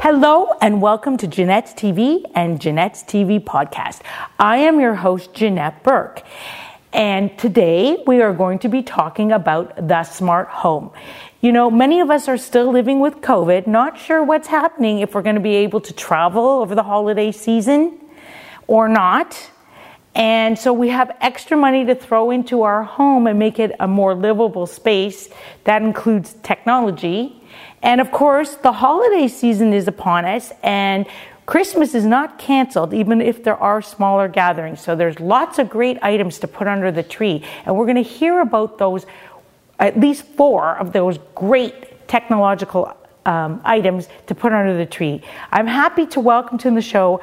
Hello and welcome to Janette's TV and Janette's TV podcast. I am your host, Janette Burke. And today we are going to be talking about the smart home. You know, many of us are still living with COVID, not sure what's happening if we're going to be able to travel over the holiday season or not. And so we have extra money to throw into our home and make it a more livable space. That includes technology and of course, the holiday season is upon us, and Christmas is not canceled, even if there are smaller gatherings. So there's lots of great items to put under the tree. And we're going to hear about those, at least four of those great technological um, items to put under the tree. I'm happy to welcome to the show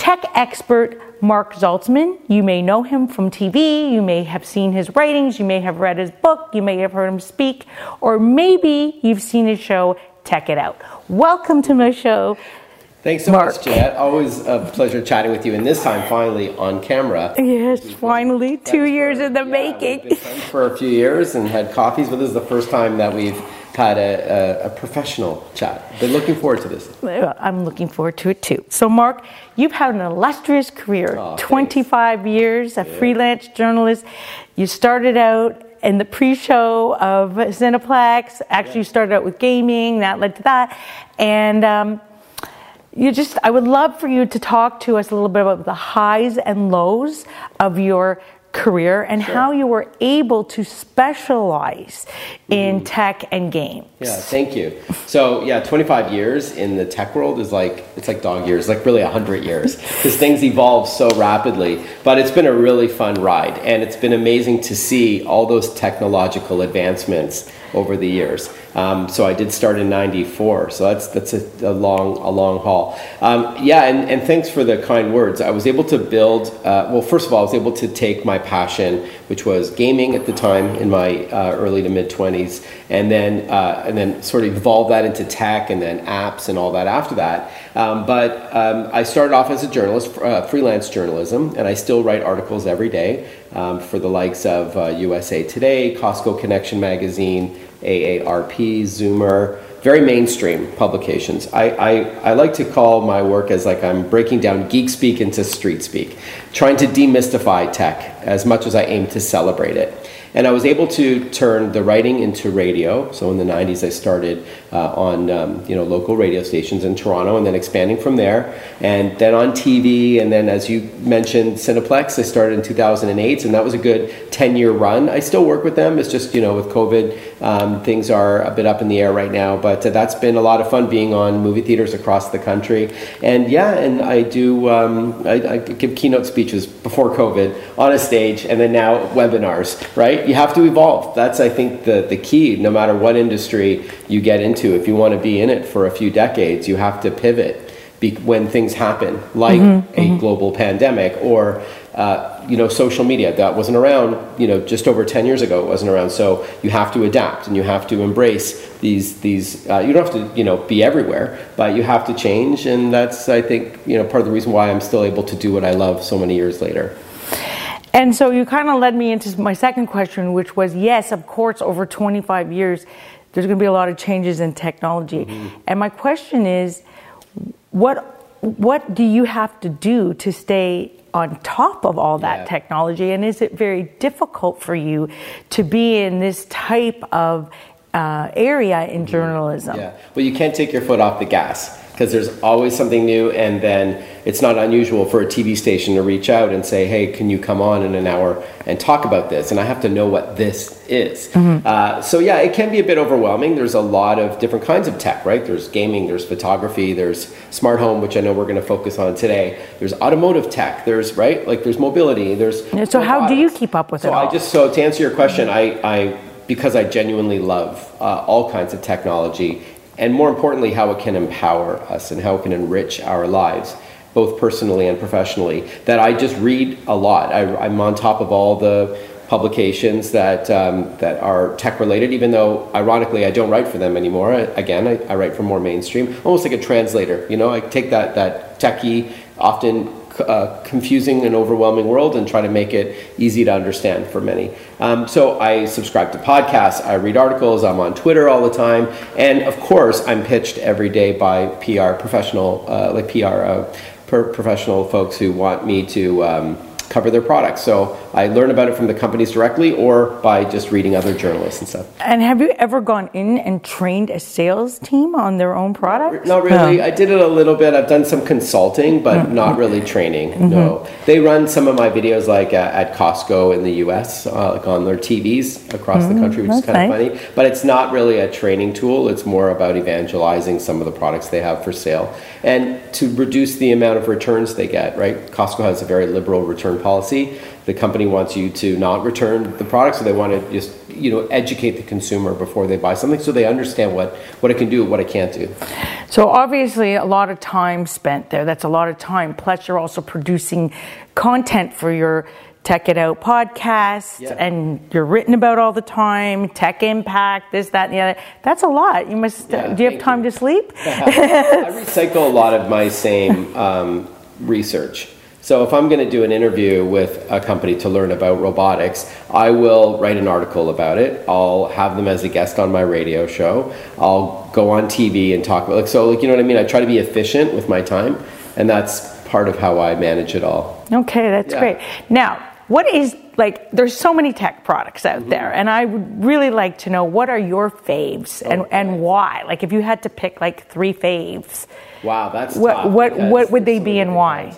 tech expert Marc Saltzman. You may know him from TV, you may have seen his writings, you may have read his book, you may have heard him speak, or maybe you've seen his show, Tech It Out. Welcome to my show. Thanks so Mark. much, Janette. Always a pleasure chatting with you, and this time finally on camera. Yes, finally, two years for, in the yeah, making. We've been for a few years and had coffees, but this is the first time that we've had a, a, a, professional chat. Been looking forward to this. I'm looking forward to it too. So, Marc, you've had an illustrious career oh, 25 years, a yeah. freelance journalist. You started out in the pre-show of Cineplex. Actually, you started out with gaming. That led to that, and um, you just. I would love for you to talk to us a little bit about the highs and lows of your career and sure. how you were able to specialize in mm. tech and games. Yeah, thank you. So yeah, 25 years in the tech world is like it's like dog years, like really 100 years because things evolve so rapidly. But it's been a really fun ride and it's been amazing to see all those technological advancements over the years. Um, so I did start in '94. So that's that's a, a long a long haul. Um, yeah, and, and thanks for the kind words. I was able to build. Uh, well, first of all, I was able to take my passion, which was gaming at the time in my uh, early to mid 20s, and then uh, and then sort of evolved that into tech and then apps and all that after that. Um, but um, I started off as a journalist, uh, freelance journalism, and I still write articles every day um, for the likes of USA uh, Today, Costco Connection magazine. AARP, Zoomer, very mainstream publications. I, I, I like to call my work as like I'm breaking down geek speak into street speak, trying to demystify tech as much as I aim to celebrate it. And I was able to turn the writing into radio. So in the 90s, I started uh, on um, you know local radio stations in Toronto, and then expanding from there, and then on TV, and then as you mentioned, Cineplex. I started in 2008, and that was a good 10-year run. I still work with them. It's just you know with COVID, um, things are a bit up in the air right now, but uh, that's been a lot of fun being on movie theaters across the country. And yeah, and I do um, I, I give keynote speeches before COVID on a stage, and then now webinars. Right, you have to evolve. That's I think the the key. No matter what industry you get into, if you want to be in it for a few decades, you have to pivot be- when things happen, like mm-hmm, a mm-hmm. global pandemic or uh, you know social media that wasn't around you know just over 10 years ago it wasn't around so you have to adapt and you have to embrace these these uh, you don't have to you know be everywhere but you have to change and that's i think you know part of the reason why i'm still able to do what i love so many years later and so you kind of led me into my second question which was yes of course over 25 years there's going to be a lot of changes in technology. Mm-hmm. And my question is, what what do you have to do to stay on top of all that yeah. technology? And is it very difficult for you to be in this type of uh, area in journalism? Yeah. Well, you can't take your foot off the gas because there's always something new and then it's not unusual for a tv station to reach out and say hey can you come on in an hour and talk about this and i have to know what this is mm-hmm. uh, so yeah it can be a bit overwhelming there's a lot of different kinds of tech right there's gaming there's photography there's smart home which i know we're going to focus on today there's automotive tech there's right like there's mobility there's so how do you keep up with so it all? i just so to answer your question i i because I genuinely love uh, all kinds of technology and more importantly, how it can empower us and how it can enrich our lives, both personally and professionally. That I just read a lot. I, am on top of all the publications that um, that are tech related, even though ironically I don't write for them anymore. I, again, I, I, write for more mainstream, almost like a translator. You know, I take that that techie, often uh, confusing and overwhelming world and try to make it easy to understand for many. Um, so I subscribe to podcasts, I read articles, I'm on Twitter all the time, and of course, I'm pitched every day by PR professional, uh, like PR uh, professional folks who want me to. Um, cover their products. So I learn about it from the companies directly or by just reading other journalists and stuff. And have you ever gone in and trained a sales team on their own product? Not really. No. I did it a little bit. I've done some consulting, but mm-hmm. not really training. Mm-hmm. No. They run some of my videos like uh, at Costco in the US, uh, like on their TVs across mm-hmm. the country, which That's is kind nice. of funny. But it's not really a training tool. It's more about evangelizing some of the products they have for sale and to reduce the amount of returns they get, right? Costco has a very liberal return policy. The company wants you to not return the product, so they want to just you know educate the consumer before they buy something, so they understand what what it can do, what it can't do. So obviously, a lot of time spent there. That's a lot of time. Plus, you're also producing content for your Tech It Out podcast, yeah. and you're written about all the time, tech impact, this, that, and the other. That's a lot. You must. Yeah, do you have time you. to sleep? I recycle a lot of my same um, research. So if I'm going to do an interview with a company to learn about robotics, I will write an article about it. I'll have them as a guest on my radio show. I'll go on TV and talk about like so like you know what I mean. I try to be efficient with my time, and that's part of how I manage it all. Okay, that's yeah. great. Now, what is like there's so many tech products out mm-hmm. there and i would really like to know what are your faves and, okay. and why like if you had to pick like three faves wow that's what what, what would they be and why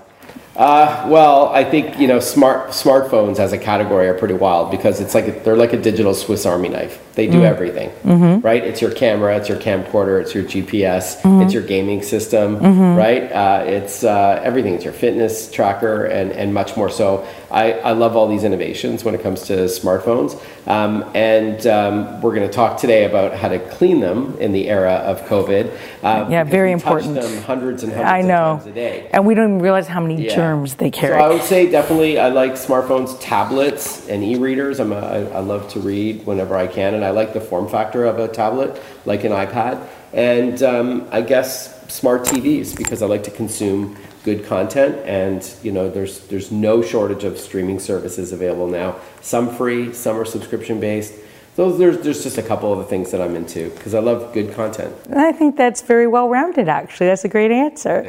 uh, well, I think you know smart smartphones as a category are pretty wild because it's like a, they're like a digital Swiss Army knife. They do mm. everything, mm-hmm. right? It's your camera, it's your camcorder, it's your GPS, mm-hmm. it's your gaming system, mm-hmm. right? Uh, it's uh, everything. It's your fitness tracker and and much more. So I, I love all these innovations when it comes to smartphones. Um, and um, we're going to talk today about how to clean them in the era of COVID. Uh, yeah, very important. them hundreds and hundreds I know. of times a day. And we don't even realize how many yeah. They carry. So I would say definitely I like smartphones, tablets, and e-readers. I'm a, I, I love to read whenever I can, and I like the form factor of a tablet, like an iPad. And um, I guess smart TVs because I like to consume good content and you know there's there's no shortage of streaming services available now some free some are subscription based so there's, there's just a couple of the things that i'm into because i love good content i think that's very well rounded actually that's a great answer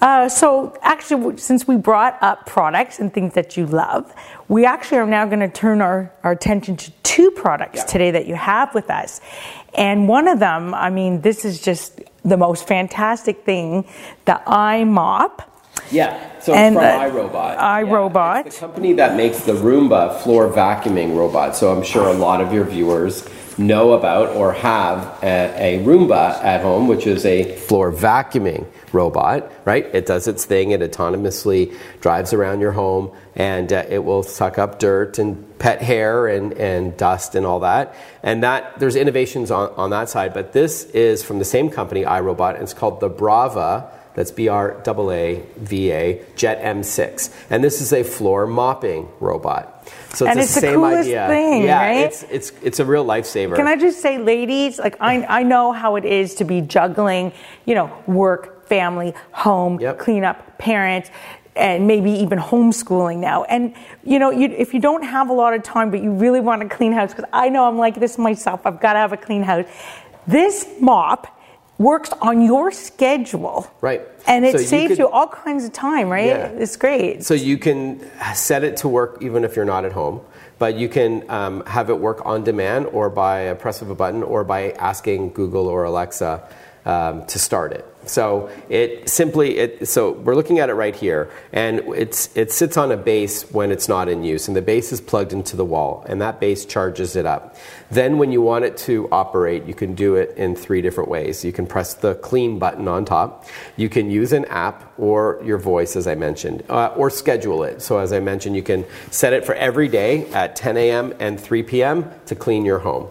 uh, so actually since we brought up products and things that you love we actually are now going to turn our, our attention to two products yeah. today that you have with us and one of them i mean this is just the most fantastic thing, the iMop. Yeah, so and it's from iRobot. iRobot. Yeah, the company that makes the Roomba floor vacuuming robot. So I'm sure a lot of your viewers know about or have a, a Roomba at home, which is a floor vacuuming robot, right? It does its thing, it autonomously drives around your home, and uh, it will suck up dirt and pet hair and, and dust and all that. And that there's innovations on, on that side, but this is from the same company, iRobot, and it's called the Braava. That's B R A A V A Jet M6. And this is a floor mopping robot. So it's and it's the, the coolest idea. thing, yeah, right? It's, it's, it's a real lifesaver. Can I just say, ladies, like I, I know how it is to be juggling, you know, work, family, home, yep. cleanup, parents, and maybe even homeschooling now. And you know, you, if you don't have a lot of time, but you really want a clean house, because I know I'm like this myself, I've got to have a clean house. This mop works on your schedule. Right. And it so saves you, could, you, all kinds of time, right? Yeah. It's great. So you can set it to work even if you're not at home. But you can um, have it work on demand or by a press of a button or by asking Google or Alexa um, to start it. So it simply it, so we're looking at it right here, and it's it sits on a base when it's not in use, and the base is plugged into the wall, and that base charges it up. Then when you want it to operate, you can do it in three different ways. You can press the clean button on top. You can use an app or your voice, as I mentioned, uh, or schedule it. So as I mentioned, you can set it for every day at 10 a.m. and 3 p.m. to clean your home.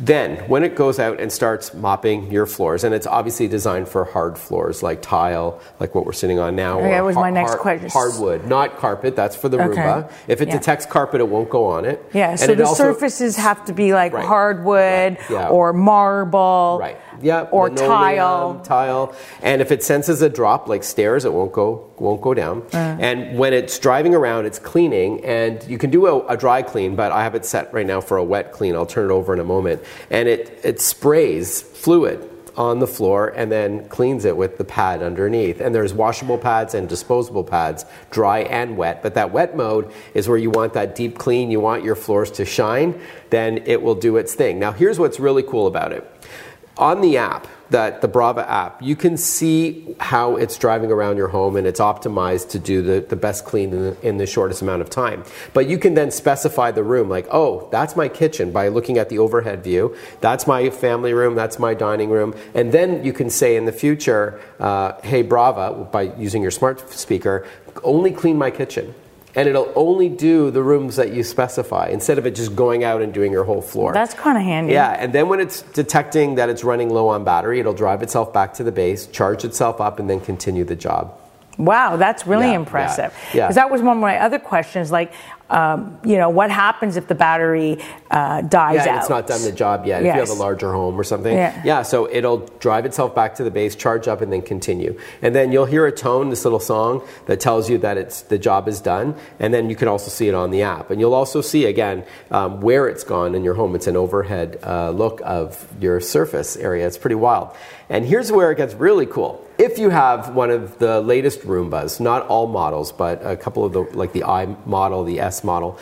Then, when it goes out and starts mopping your floors, and it's obviously designed for hard floors like tile, like what we're sitting on now. Okay, that was my next hard, question. Hardwood, not carpet. That's for the okay. Roomba. If it yeah. detects carpet, it won't go on it. Yeah. And so the also, surfaces have to be like right. hardwood right. Yeah. or marble. Right. Yeah. Or tile. Tile. And if it senses a drop like stairs, it won't go won't go down. Uh. And when it's driving around, it's cleaning, and you can do a, a dry clean, but I have it set right now for a wet clean. I'll turn it over in a moment, and it it sprays fluid on the floor and then cleans it with the pad underneath. And there's washable pads and disposable pads, dry and wet. But that wet mode is where you want that deep clean, you want your floors to shine, then it will do its thing. Now, here's what's really cool about it. On the app, that the Braava app, you can see how it's driving around your home and it's optimized to do the, the best clean in the, in the shortest amount of time. But you can then specify the room like, oh, that's my kitchen by looking at the overhead view. That's my family room. That's my dining room. And then you can say in the future, uh, hey, Braava, by using your smart speaker, only clean my kitchen and it'll only do the rooms that you specify instead of it just going out and doing your whole floor. That's kind of handy. Yeah, and then when it's detecting that it's running low on battery, it'll drive itself back to the base, charge itself up, and then continue the job. Wow, that's really Yeah, impressive. yeah, Because yeah. that was one of my other questions. Like, um, you know, what happens if the battery uh, dies Yeah, out? it's not done the job yet. Yes. If you have a larger home or something, Yeah. so it'll drive itself back to the base, charge up, and then continue. And then you'll hear a tone, this little song that tells you that it's the job is done. And then you can also see it on the app, and you'll also see again um, where it's gone in your home. It's an overhead uh, look of your surface area. It's pretty wild. And here's where it gets really cool. If you have one of the latest Roombas, not all models, but a couple of the like the I model, the S model.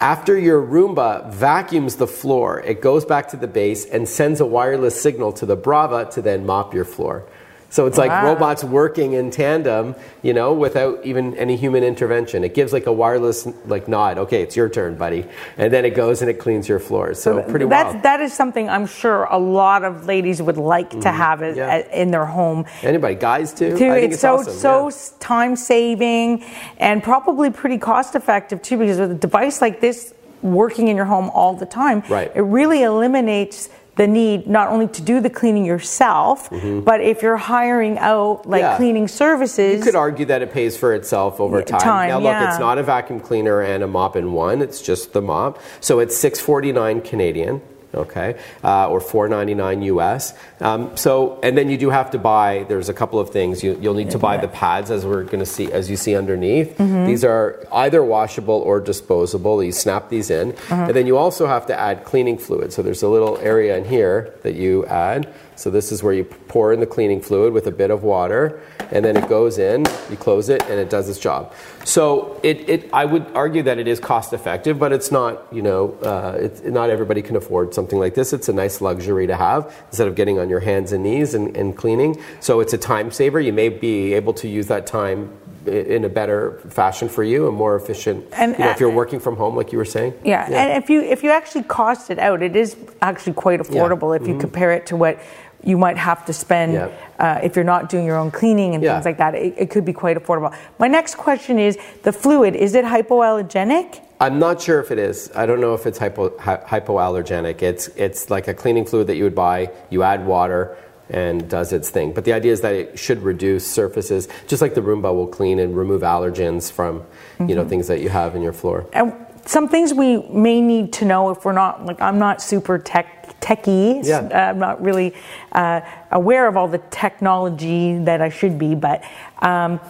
After your Roomba vacuums the floor, it goes back to the base and sends a wireless signal to the Braava to then mop your floor. So it's like Wow. robots working in tandem, you know, without even any human intervention. It gives like a wireless like nod. Okay, it's your turn, buddy, and then it goes and it cleans your floors. So pretty That's, wild. that is something I'm sure a lot of ladies would like to have as, Mm-hmm. In their home. Anybody, guys too? Too, I think it's, so awesome, so yeah. time saving and probably pretty cost effective too because with a device like this working in your home all the time, Right. it really eliminates the need not only to do the cleaning yourself, but if you're hiring out like Mm-hmm. Yeah. cleaning services, You could argue that it pays for itself over time. time, now, look, yeah. it's not a vacuum cleaner and a mop in one. It's just the mop. So it's six forty nine Canadian. Okay, uh, or four ninety nine US. Um, so, and then you do have to buy. There's a couple of things you, you'll need to buy the pads, as we're going to see, as you see underneath. Mm-hmm. These are either washable or disposable. You snap these in, Uh-huh. and then you also have to add cleaning fluid. So there's a little area in here that you add. So this is where you pour in the cleaning fluid with a bit of water, and then it goes in. You close it, and it does its job. So it, it I would argue that it is cost effective, but it's not. You know, uh, it's, not everybody can afford something like this. It's a nice luxury to have instead of getting on your hands and knees and, and cleaning. So it's a time saver. You may be able to use that time in a better fashion for you, a more efficient. And- you know, if you're working from home, like you were saying. Yeah, and if you if you actually cost it out, it is actually quite affordable if you compare it to what you might have to spend Yeah. uh, if you're not doing your own cleaning and Yeah. things like that. It, it could be quite affordable. My next question is the fluid. Is it hypoallergenic? I'm not sure if it is. I don't know if it's hypo, hy- hypoallergenic. It's it's like a cleaning fluid that you would buy. You add water and does its thing. But the idea is that it should reduce surfaces, just like the Roomba will clean and remove allergens from you know things that you have in your floor. And some things we may need to know if we're not like I'm not super tech techie. Yeah. Uh, I'm not really uh, aware of all the technology that I should be, but. Um,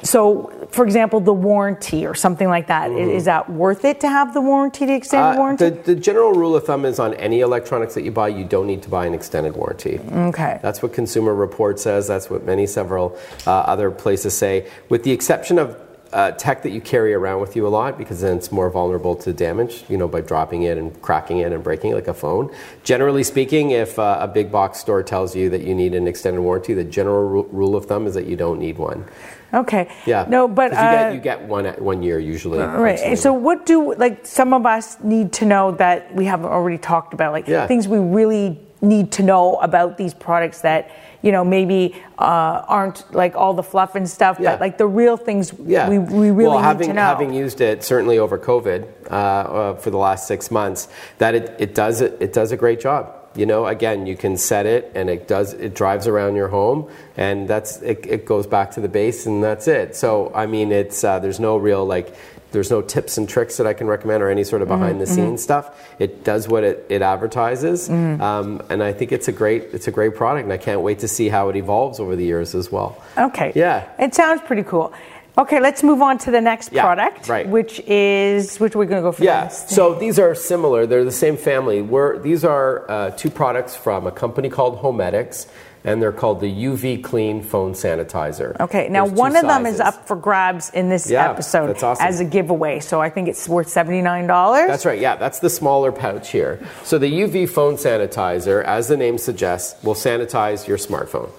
so, for example, the warranty or something like that, i- is that worth it to have the warranty, the extended Uh, warranty? the, the general rule of thumb is on any electronics that you buy, you don't need to buy an extended warranty. okay. That's what Consumer Report says. That's what many several uh, other places say, with the exception of uh, tech that you carry around with you a lot, because then it's more vulnerable to damage. You know, by dropping it and cracking it and breaking it, like a phone. Generally speaking, if uh, a big box store tells you that you need an extended warranty, the general ru- rule of thumb is that you don't need one. Okay. Yeah. No, but you, uh, get, you get one at one year usually. Right. So, what do like some of us need to know that we haven't already talked about? Like Yeah. things we really need to know about these products that you know maybe uh, aren't like all the fluff and stuff, Yeah. but like the real things Yeah. we, we really well, need having, to know. Having used it certainly over COVID uh, uh, for the last six months, that it, it does it, it does a great job. You know, again, you can set it and it does it drives around your home, and that's it, it goes back to the base, and that's it. So I mean, it's uh, there's no real like. There's no tips and tricks that I can recommend or any sort of behind the scenes stuff. It does what it, it advertises, um, and I think it's a great it's a great product, and I can't wait to see how it evolves over the years as well. okay. Yeah. It sounds pretty cool. Okay, let's move on to the next Yeah, product, right. which is which we're going to go for. Yeah. next. So these are similar. They're the same family. We're, these are uh, two products from a company called Homedics, and they're called the UV Clean Phone Sanitizer. Okay, now There's one of them is up for grabs in this Yeah, episode awesome. as a giveaway. So I think it's worth seventy nine dollars. That's right, yeah, that's the smaller pouch here. So the UV phone sanitizer, as the name suggests, will sanitize your smartphone.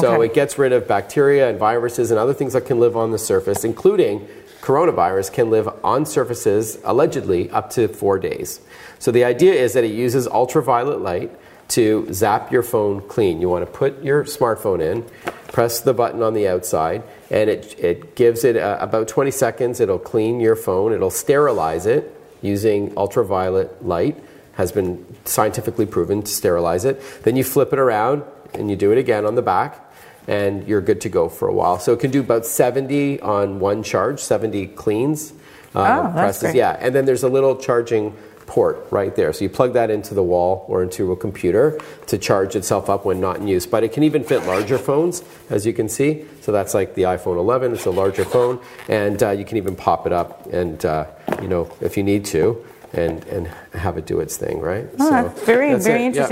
So Okay. it gets rid of bacteria and viruses and other things that can live on the surface, including coronavirus can live on surfaces allegedly up to four days. So the idea is that it uses ultraviolet light to zap your phone clean. You want to put your smartphone in, press the button on the outside, and it, it gives it uh, about 20 seconds. It'll clean your phone, it'll sterilize it using ultraviolet light, has been scientifically proven to sterilize it. Then you flip it around and you do it again on the back. And you're good to go for a while. So it can do about 70 on one charge, 70 cleans. um, Oh, that's presses. great. Yeah, and then there's a little charging port right there. So you plug that into the wall or into a computer to charge itself up when not in use. But it can even fit larger phones, as you can see. So that's like the iPhone 11. It's a larger phone, and uh, you can even pop it up, and uh, you know if you need to, and and have it do its thing, right? Oh, that's very, very it, yeah.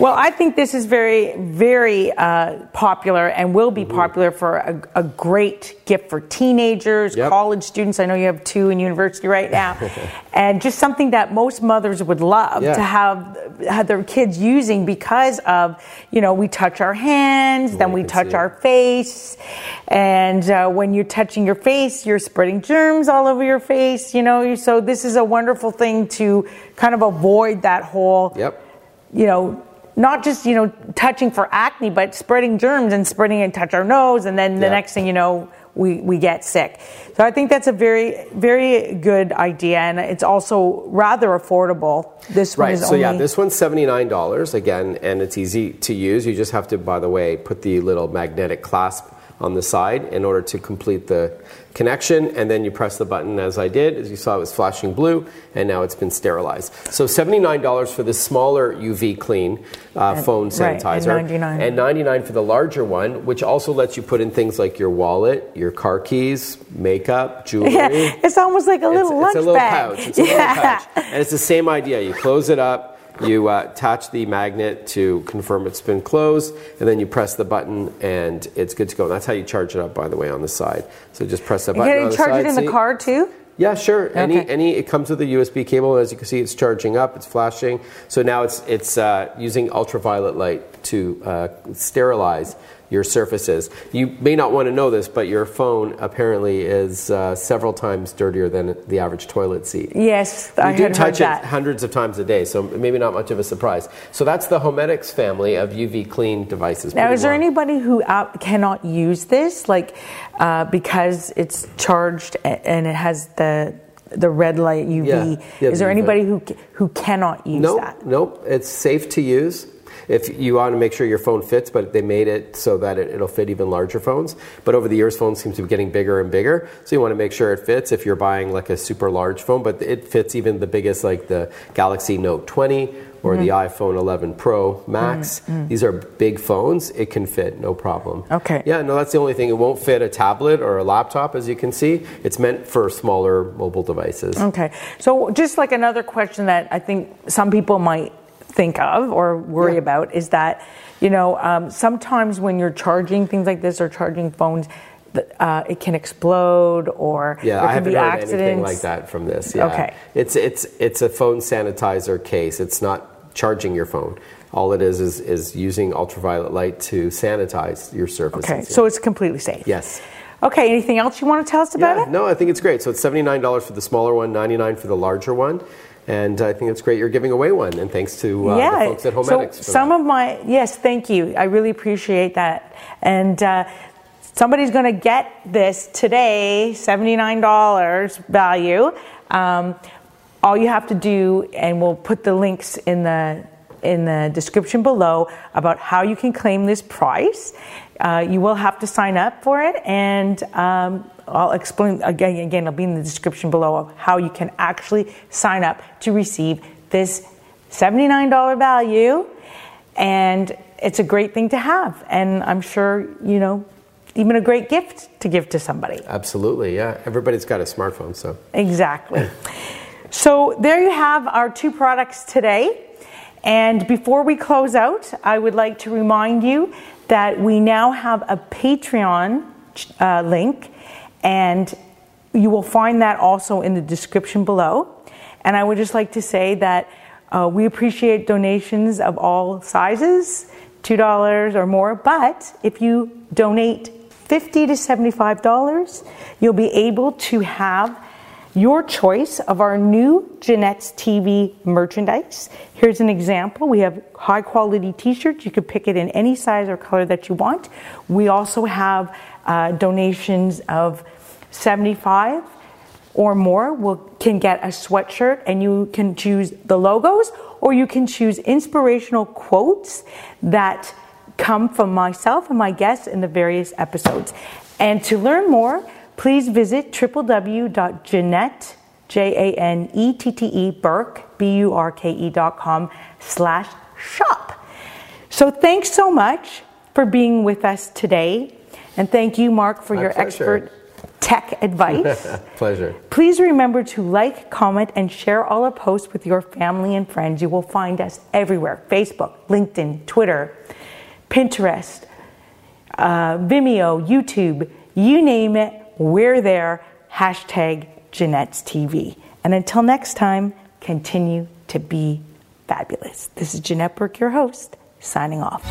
Well, I think this is very, very uh, popular and will Mm-hmm. be popular for a, a great gift for teenagers, Yep. college students. I know you have two in university right now, and just something that most mothers would love Yeah. to have, have their kids using because of, you know, we touch our hands, then we touch our face, and uh, when you're touching your face, you're spreading germs all over your face. You know, so this is a wonderful thing to kind of avoid that whole Yep. you know, not just, you know, touching for acne, but spreading germs and spreading and touch our nose. And then the Yeah. next thing you know, we, we get sick. So I think that's a very, very good idea. And it's also rather affordable. This one Right. is So only. yeah, this one's seventy nine dollars again, and it's easy to use. You just have to, by the way, put the little magnetic clasp on the side in order to complete the connection, and then you press the button as I did. As you saw, it was flashing blue, and now it's been sterilized. So seventy nine dollars for the smaller UV clean uh, phone right, and sanitizer, 99. and ninety nine for the larger one, which also lets you put in things like your wallet, your car keys, makeup, jewelry. yeah, it's almost like a little lunch it's a little bag. pouch. It's a yeah. little pouch. And it's the same idea. You close it up, you uh, attach the magnet to confirm it's been closed, and then you press the button and it's good to go. And that's how you charge it up, by the way, on the side. So just press the button Can you charge it in the car too? Yeah, sure. Any, Okay. any, it comes with a USB cable. As you can see, it's charging up. It's flashing. So now it's it's uh, using ultraviolet light to uh, sterilize your surfaces. You may not want to know this, but your phone apparently is uh, several times dirtier than the average toilet seat. Yes, You I do touch it hundreds of times a day, so maybe not much of a surprise. So that's the Homedics family of UV clean devices. Now, is there anybody who out, cannot use this, like uh, because it's charged and it has the the red light UV? Yeah, yeah, is there anybody who who cannot use Nope, that? nope. It's safe to use. If you want to make sure your phone fits, but they made it so that it, it'll fit even larger phones. But over the years, phones seem to be getting bigger and bigger. So you want to make sure it fits if you're buying like a super large phone, but it fits even the biggest, like the Galaxy Note 20 or the Mm-hmm. iPhone 11 Pro Max. These are big phones. It can fit, no problem. Okay. Yeah, no, that's the only thing. It won't fit a tablet or a laptop, as you can see. It's meant for smaller mobile devices. Okay, so just like another question that I think some people might think of or worry Yeah. about is that you know um, sometimes when you're charging things like this or charging phones. Uh, it can explode, or Yeah, there I can haven't be accidents. anything like that from this. Yeah. Okay. It's it's it's a phone sanitizer case. It's not charging your phone. All it is is is using ultraviolet light to sanitize your surfaces. Okay, so it's completely safe. yes. Okay, anything else you want to tell us about Yeah, it? no, I think it's great. So it's seventy nine dollars for the smaller one, ninety nine for the larger one, and I think it's great. You're giving away one, and thanks to uh, the folks at so Homedics. for some that. of my yes, thank you. I really appreciate that. And uh, somebody's going to get this today, seventy nine dollars value. Um, all you have to do, and we'll put the links in the in the description below about how you can claim this price. Uh, you will have to sign up for it, and um, I'll explain again. Again, it'll be in the description below of how you can actually sign up to receive this $79 value and it's a great thing to have and i'm sure you know even a great gift to give to somebody. Absolutely, yeah. Everybody's got a smartphone, so. Exactly. so there you have our two products today. And before we close out, I would like to remind you that we now have a Patreon uh, link, and you will find that also in the description below. And I would just like to say that uh, we appreciate donations of all sizes, $2 or more, but if you donate 50 to $75, you'll be able to have your choice of our new Janette's TV merchandise. Here's an example. We have high quality t shirts. You can pick it in any size or color that you want. We also have uh, donations of 75 or more will, can get a sweatshirt and you can choose the logos or you can choose inspirational quotes that come from myself and my guests in the various episodes. And to learn more, please visit www.janette, J-A-N-E-T-T-E, Burke, B-U-R-K-E dot com slash shop. So thanks so much for being with us today. And thank you, Marc, for My your pleasure. expert tech advice. Pleasure. Please remember to like, comment, and share all our posts with your family and friends. You will find us everywhere Facebook, LinkedIn, Twitter, Pinterest, uh, Vimeo, YouTube, you name it, we're there. Hashtag Janette's TV. And until next time, continue to be fabulous. This is Janette Burke, your host, signing off.